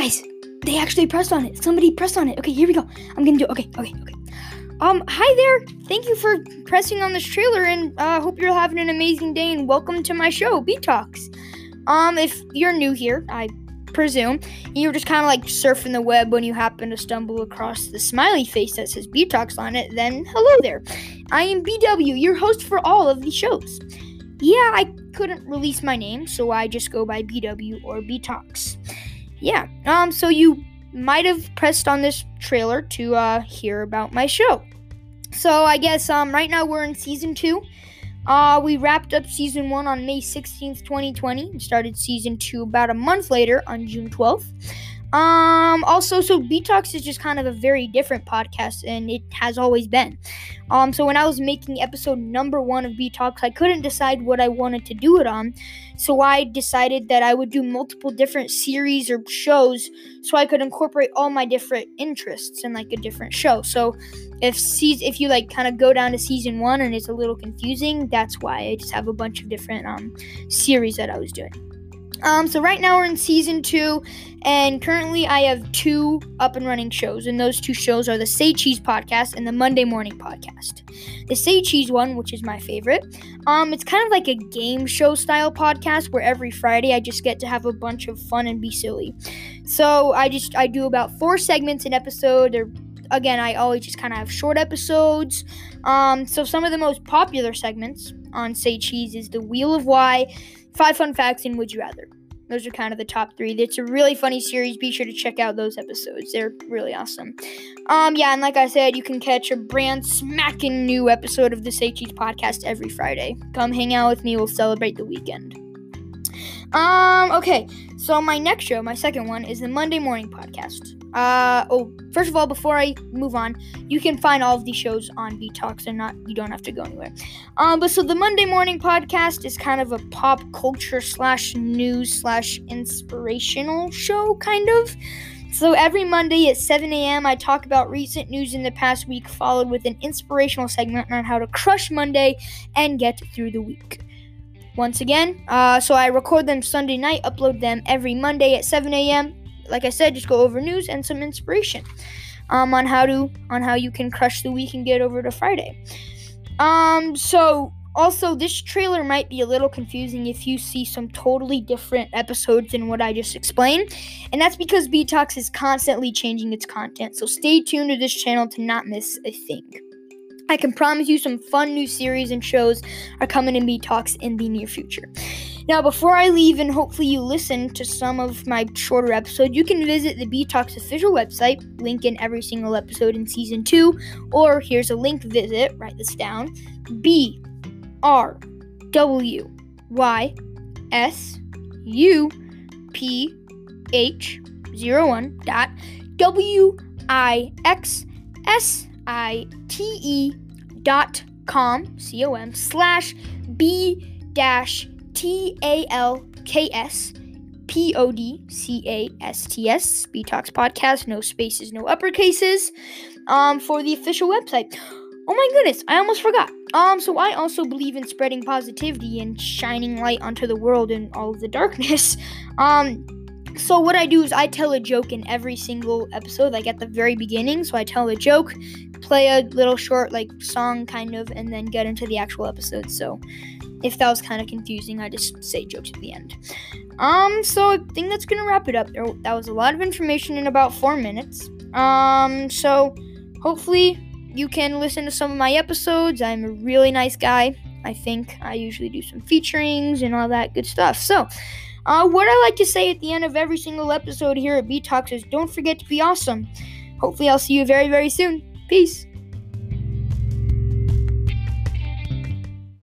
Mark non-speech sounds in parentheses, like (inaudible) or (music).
guys, they actually pressed on it. Somebody pressed on it. Okay, here we go. I'm gonna do it. Okay, okay, okay. Um, hi there. Thank you for pressing on this trailer, and I uh, hope you're having an amazing day. And welcome to my show, B Talks. Um, if you're new here, I presume you're just kind of like surfing the web when you happen to stumble across the smiley face that says B Talks on it. Then hello there. I am BW, your host for all of these shows. Yeah, I couldn't release my name, so I just go by BW or B Talks yeah, um, so you might have pressed on this trailer to uh, hear about my show. So I guess um, right now we're in season two. Uh, we wrapped up season one on May 16th, 2020, and started season two about a month later on June 12th. Um, also, so B Talks is just kind of a very different podcast, and it has always been. Um, so when I was making episode number one of B Talks, I couldn't decide what I wanted to do it on, so I decided that I would do multiple different series or shows, so I could incorporate all my different interests in like a different show. So if season, if you like kind of go down to season one and it's a little confusing, that's why I just have a bunch of different um series that I was doing. Um, so right now we're in season two, and currently I have two up and running shows, and those two shows are the Say Cheese podcast and the Monday Morning podcast. The Say Cheese one, which is my favorite, um, it's kind of like a game show style podcast where every Friday I just get to have a bunch of fun and be silly. So I just I do about four segments an episode. They're again I always just kind of have short episodes. Um, so some of the most popular segments on Say Cheese is the Wheel of Why Five fun facts and Would You Rather. Those are kind of the top three. It's a really funny series. Be sure to check out those episodes. They're really awesome. Um, yeah, and like I said, you can catch a brand smacking new episode of the Say Cheese podcast every Friday. Come hang out with me. We'll celebrate the weekend. Um, okay. So my next show, my second one, is the Monday Morning Podcast. Uh, oh, first of all, before I move on, you can find all of these shows on B Talks and not you don't have to go anywhere. Um, but so the Monday Morning Podcast is kind of a pop culture slash news slash inspirational show, kind of. So every Monday at 7 a.m., I talk about recent news in the past week, followed with an inspirational segment on how to crush Monday and get through the week once again. Uh, so I record them Sunday night, upload them every Monday at 7 a.m. Like I said, just go over news and some inspiration um, on how to on how you can crush the week and get over to Friday. Um, so also this trailer might be a little confusing if you see some totally different episodes than what I just explained, and that's because B Talks is constantly changing its content. So stay tuned to this channel to not miss a thing. I can promise you some fun new series and shows are coming in B Talks in the near future. Now, before I leave and hopefully you listen to some of my shorter episodes, you can visit the B Talks official website, link in every single episode in season two, or here's a link visit, write this down B R W Y S U P H 01 dot W I X S I T E dot com C O M slash B dash T A L K S P O D C A S T S B Talks Podcast, no spaces, no uppercases, um, for the official website. Oh my goodness, I almost forgot. Um, so I also believe in spreading positivity and shining light onto the world and all of the darkness. (laughs) Um, so what I do is I tell a joke in every single episode, like at the very beginning. So I tell a joke, play a little short like song kind of, and then get into the actual episode. So if that was kind of confusing, I just say jokes at the end. Um, so I think that's gonna wrap it up. There, that was a lot of information in about four minutes. Um, so hopefully you can listen to some of my episodes. I'm a really nice guy. I think I usually do some featurings and all that good stuff. So, uh, what I like to say at the end of every single episode here at B Talks is don't forget to be awesome. Hopefully, I'll see you very, very soon. Peace.